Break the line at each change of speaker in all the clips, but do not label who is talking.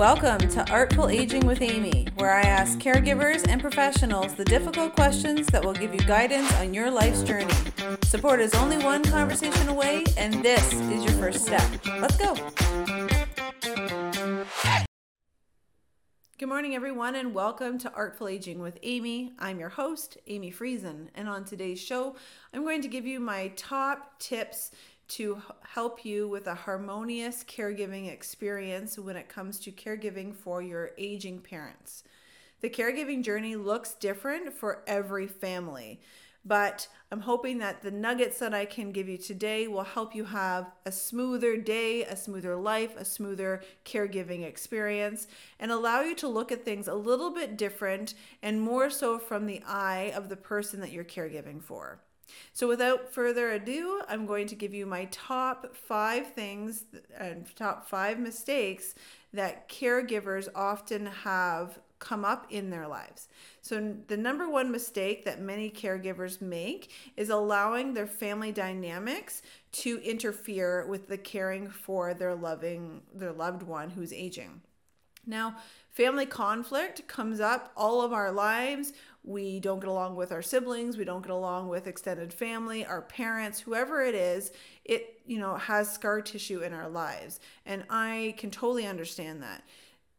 Welcome to Artful Aging with Amy, where I ask caregivers and professionals the difficult questions that will give you guidance on your life's journey. Support is only one conversation away, and this is your first step. Let's go. Good morning, everyone, and welcome to Artful Aging with Amy. I'm your host, Amy Friesen, and on today's show, I'm going to give you my top tips to help you with a harmonious caregiving experience when it comes to caregiving for your aging parents. The caregiving journey looks different for every family, but I'm hoping that the nuggets that I can give you today will help you have a smoother day, a smoother life, a smoother caregiving experience, and allow you to look at things a little bit different and more so from the eye of the person that you're caregiving for. So, without further ado, I'm going to give you my top five things and top five mistakes that caregivers often have come up in their lives. So, the number one mistake that many caregivers make is allowing their family dynamics to interfere with the caring for their loving their loved one who's aging. Now, family conflict comes up all of our lives we don't get along with our siblings, we don't get along with extended family, our parents, whoever it is, it, you know, has scar tissue in our lives. And I can totally understand that.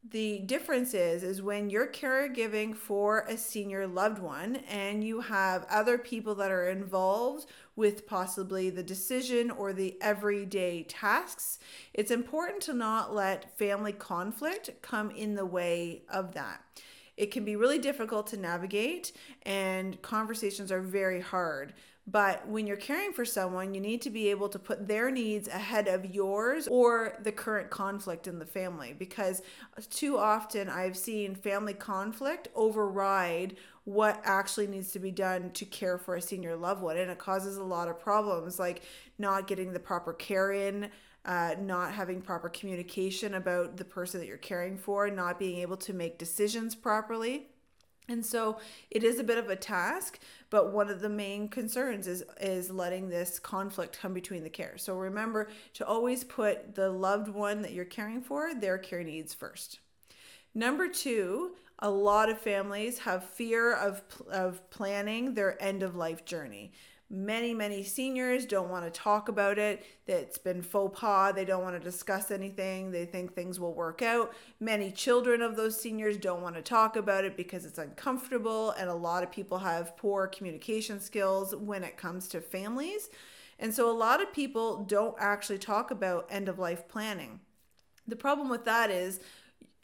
The difference is is when you're caregiving for a senior loved one and you have other people that are involved with possibly the decision or the everyday tasks, it's important to not let family conflict come in the way of that it can be really difficult to navigate and conversations are very hard. But when you're caring for someone, you need to be able to put their needs ahead of yours or the current conflict in the family because too often I've seen family conflict override what actually needs to be done to care for a senior loved one. And it causes a lot of problems like not getting the proper care in uh, not having proper communication about the person that you're caring for, not being able to make decisions properly. And so it is a bit of a task, but one of the main concerns is is letting this conflict come between the care. So remember to always put the loved one that you're caring for, their care needs first. Number 2, a lot of families have fear of of planning their end of life journey. Many, many seniors don't want to talk about it. It's been faux pas. They don't want to discuss anything. They think things will work out. Many children of those seniors don't want to talk about it because it's uncomfortable. And a lot of people have poor communication skills when it comes to families. And so a lot of people don't actually talk about end of life planning. The problem with that is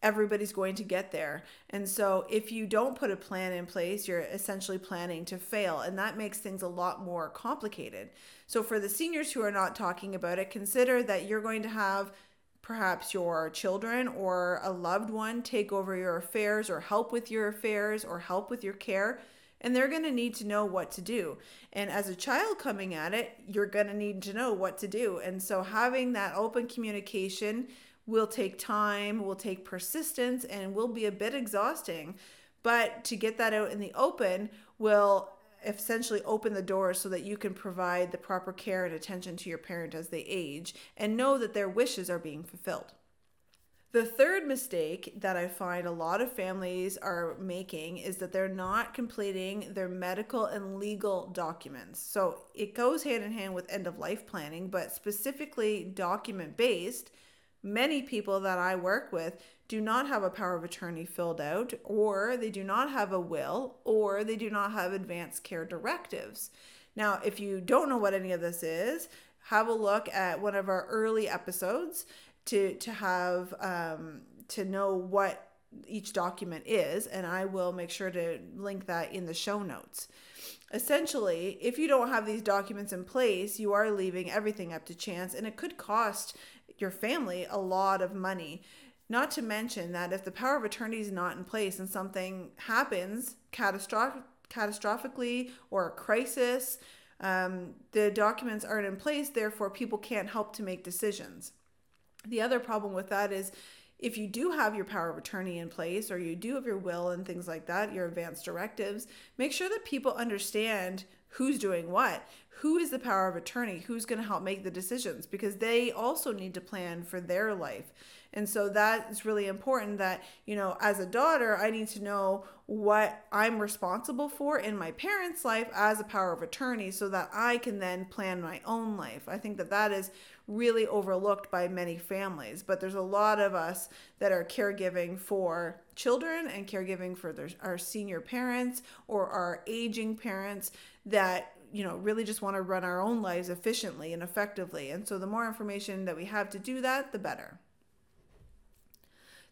everybody's going to get there. And so if you don't put a plan in place, you're essentially planning to fail. And that makes things a lot more complicated. So for the seniors who are not talking about it, consider that you're going to have perhaps your children or a loved one take over your affairs or help with your affairs or help with your care. And they're going to need to know what to do. And as a child coming at it, you're going to need to know what to do. And so having that open communication will take time, will take persistence, and will be a bit exhausting. But to get that out in the open will essentially open the door so that you can provide the proper care and attention to your parent as they age and know that their wishes are being fulfilled. The third mistake that I find a lot of families are making is that they're not completing their medical and legal documents. So it goes hand in hand with end of life planning, but specifically document based Many people that I work with do not have a power of attorney filled out, or they do not have a will, or they do not have advanced care directives. Now, if you don't know what any of this is, have a look at one of our early episodes to to have um, to know what each document is, and I will make sure to link that in the show notes. Essentially, if you don't have these documents in place, you are leaving everything up to chance, and it could cost your family a lot of money. Not to mention that if the power of attorney is not in place and something happens catastrophic, catastrophically or a crisis, um, the documents aren't in place, therefore, people can't help to make decisions. The other problem with that is if you do have your power of attorney in place or you do have your will and things like that, your advanced directives, make sure that people understand who's doing what who is the power of attorney who's going to help make the decisions because they also need to plan for their life And so that is really important that, you know, as a daughter, I need to know what I'm responsible for in my parents' life as a power of attorney so that I can then plan my own life. I think that that is really overlooked by many families, but there's a lot of us that are caregiving for children and caregiving for their, our senior parents or our aging parents that you know really just want to run our own lives efficiently and effectively and so the more information that we have to do that the better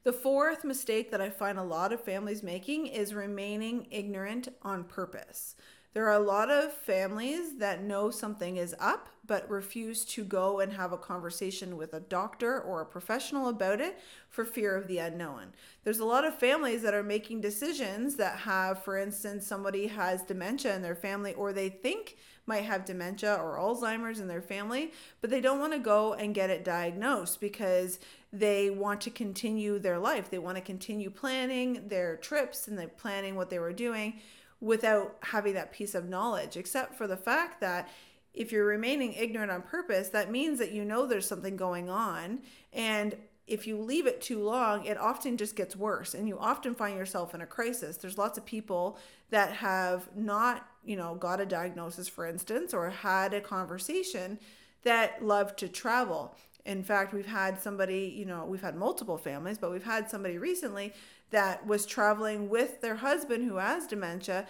the fourth mistake that I find a lot of families making is remaining ignorant on purpose. There are a lot of families that know something is up but refuse to go and have a conversation with a doctor or a professional about it for fear of the unknown. There's a lot of families that are making decisions that have, for instance, somebody has dementia in their family or they think might have dementia or Alzheimer's in their family, but they don't want to go and get it diagnosed because they want to continue their life. They want to continue planning their trips and they're planning what they were doing without having that piece of knowledge, except for the fact that if you're remaining ignorant on purpose, that means that you know there's something going on. And if you leave it too long, it often just gets worse and you often find yourself in a crisis. There's lots of people that have not, you know, got a diagnosis, for instance, or had a conversation that love to travel. In fact, we've had somebody, you know, we've had multiple families, but we've had somebody recently that was traveling with their husband who has dementia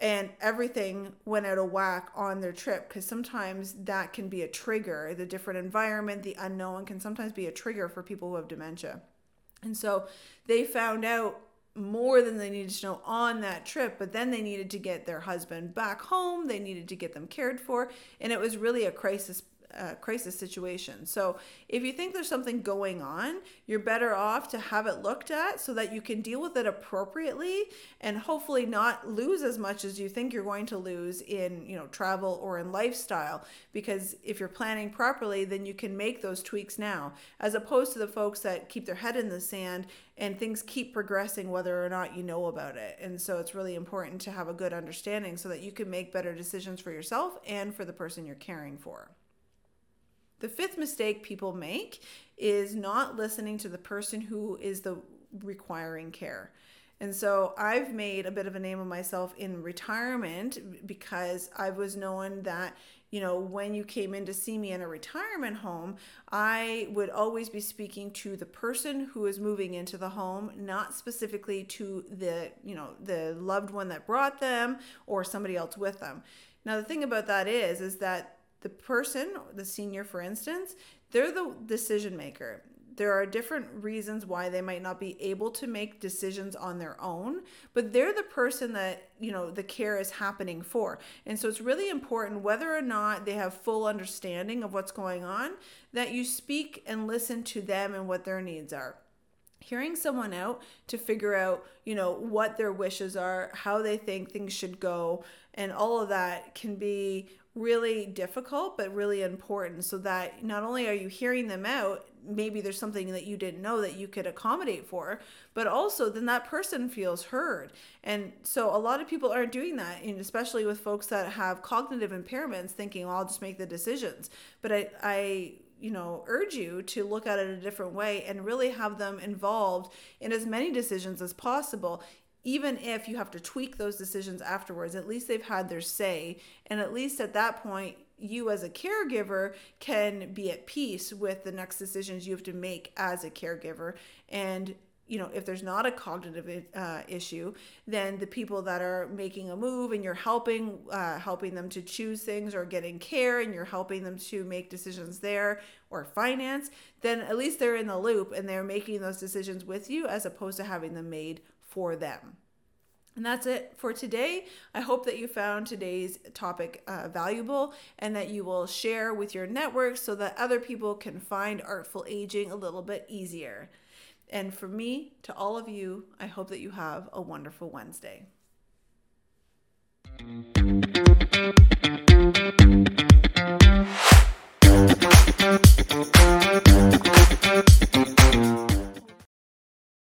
and everything went out of whack on their trip because sometimes that can be a trigger. The different environment, the unknown can sometimes be a trigger for people who have dementia. And so they found out more than they needed to know on that trip, but then they needed to get their husband back home. They needed to get them cared for. And it was really a crisis uh, crisis situation. So if you think there's something going on, you're better off to have it looked at so that you can deal with it appropriately and hopefully not lose as much as you think you're going to lose in, you know, travel or in lifestyle because if you're planning properly, then you can make those tweaks now as opposed to the folks that keep their head in the sand and things keep progressing whether or not you know about it. And so it's really important to have a good understanding so that you can make better decisions for yourself and for the person you're caring for. The fifth mistake people make is not listening to the person who is the requiring care. And so I've made a bit of a name of myself in retirement because I was known that, you know, when you came in to see me in a retirement home, I would always be speaking to the person who is moving into the home, not specifically to the, you know, the loved one that brought them or somebody else with them. Now the thing about that is is that the person, the senior for instance, they're the decision maker. There are different reasons why they might not be able to make decisions on their own, but they're the person that, you know, the care is happening for. And so it's really important whether or not they have full understanding of what's going on that you speak and listen to them and what their needs are hearing someone out to figure out you know what their wishes are how they think things should go and all of that can be really difficult but really important so that not only are you hearing them out maybe there's something that you didn't know that you could accommodate for but also then that person feels heard. And so a lot of people aren't doing that and especially with folks that have cognitive impairments thinking well, i'll just make the decisions. But i i you know urge you to look at it a different way and really have them involved in as many decisions as possible even if you have to tweak those decisions afterwards, at least they've had their say. And at least at that point, you as a caregiver can be at peace with the next decisions you have to make as a caregiver. And you know, if there's not a cognitive uh, issue, then the people that are making a move and you're helping, uh, helping them to choose things or getting care, and you're helping them to make decisions there or finance, then at least they're in the loop and they're making those decisions with you as opposed to having them made for them. And that's it for today. I hope that you found today's topic uh, valuable and that you will share with your network so that other people can find artful aging a little bit easier. And for me, to all of you, I hope that you have a wonderful Wednesday.